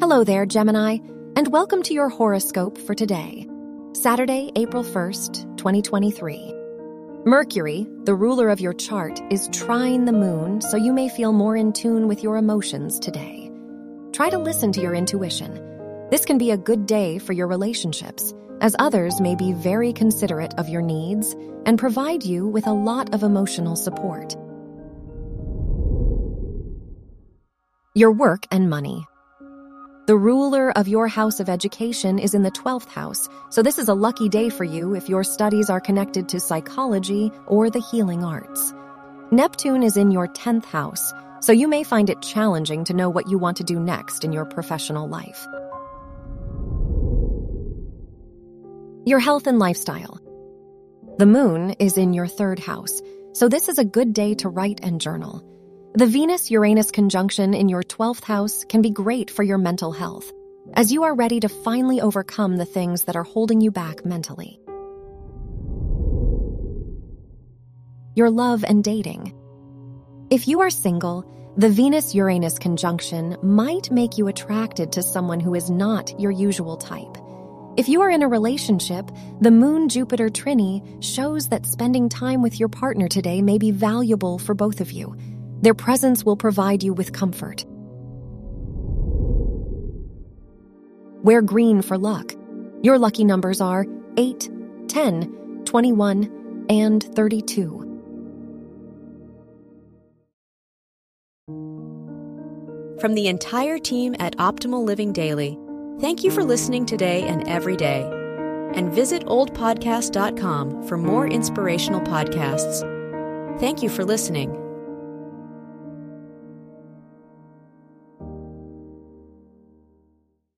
Hello there, Gemini, and welcome to your horoscope for today, Saturday, April 1st, 2023. Mercury, the ruler of your chart, is trine the moon, so you may feel more in tune with your emotions today. Try to listen to your intuition. This can be a good day for your relationships, as others may be very considerate of your needs and provide you with a lot of emotional support. Your work and money. The ruler of your house of education is in the 12th house, so this is a lucky day for you if your studies are connected to psychology or the healing arts. Neptune is in your 10th house, so you may find it challenging to know what you want to do next in your professional life. Your health and lifestyle. The moon is in your third house, so this is a good day to write and journal. The Venus Uranus conjunction in your 12th house can be great for your mental health, as you are ready to finally overcome the things that are holding you back mentally. Your love and dating. If you are single, the Venus Uranus conjunction might make you attracted to someone who is not your usual type. If you are in a relationship, the Moon Jupiter Trine shows that spending time with your partner today may be valuable for both of you. Their presence will provide you with comfort. Wear green for luck. Your lucky numbers are 8, 10, 21, and 32. From the entire team at Optimal Living Daily, thank you for listening today and every day. And visit oldpodcast.com for more inspirational podcasts. Thank you for listening.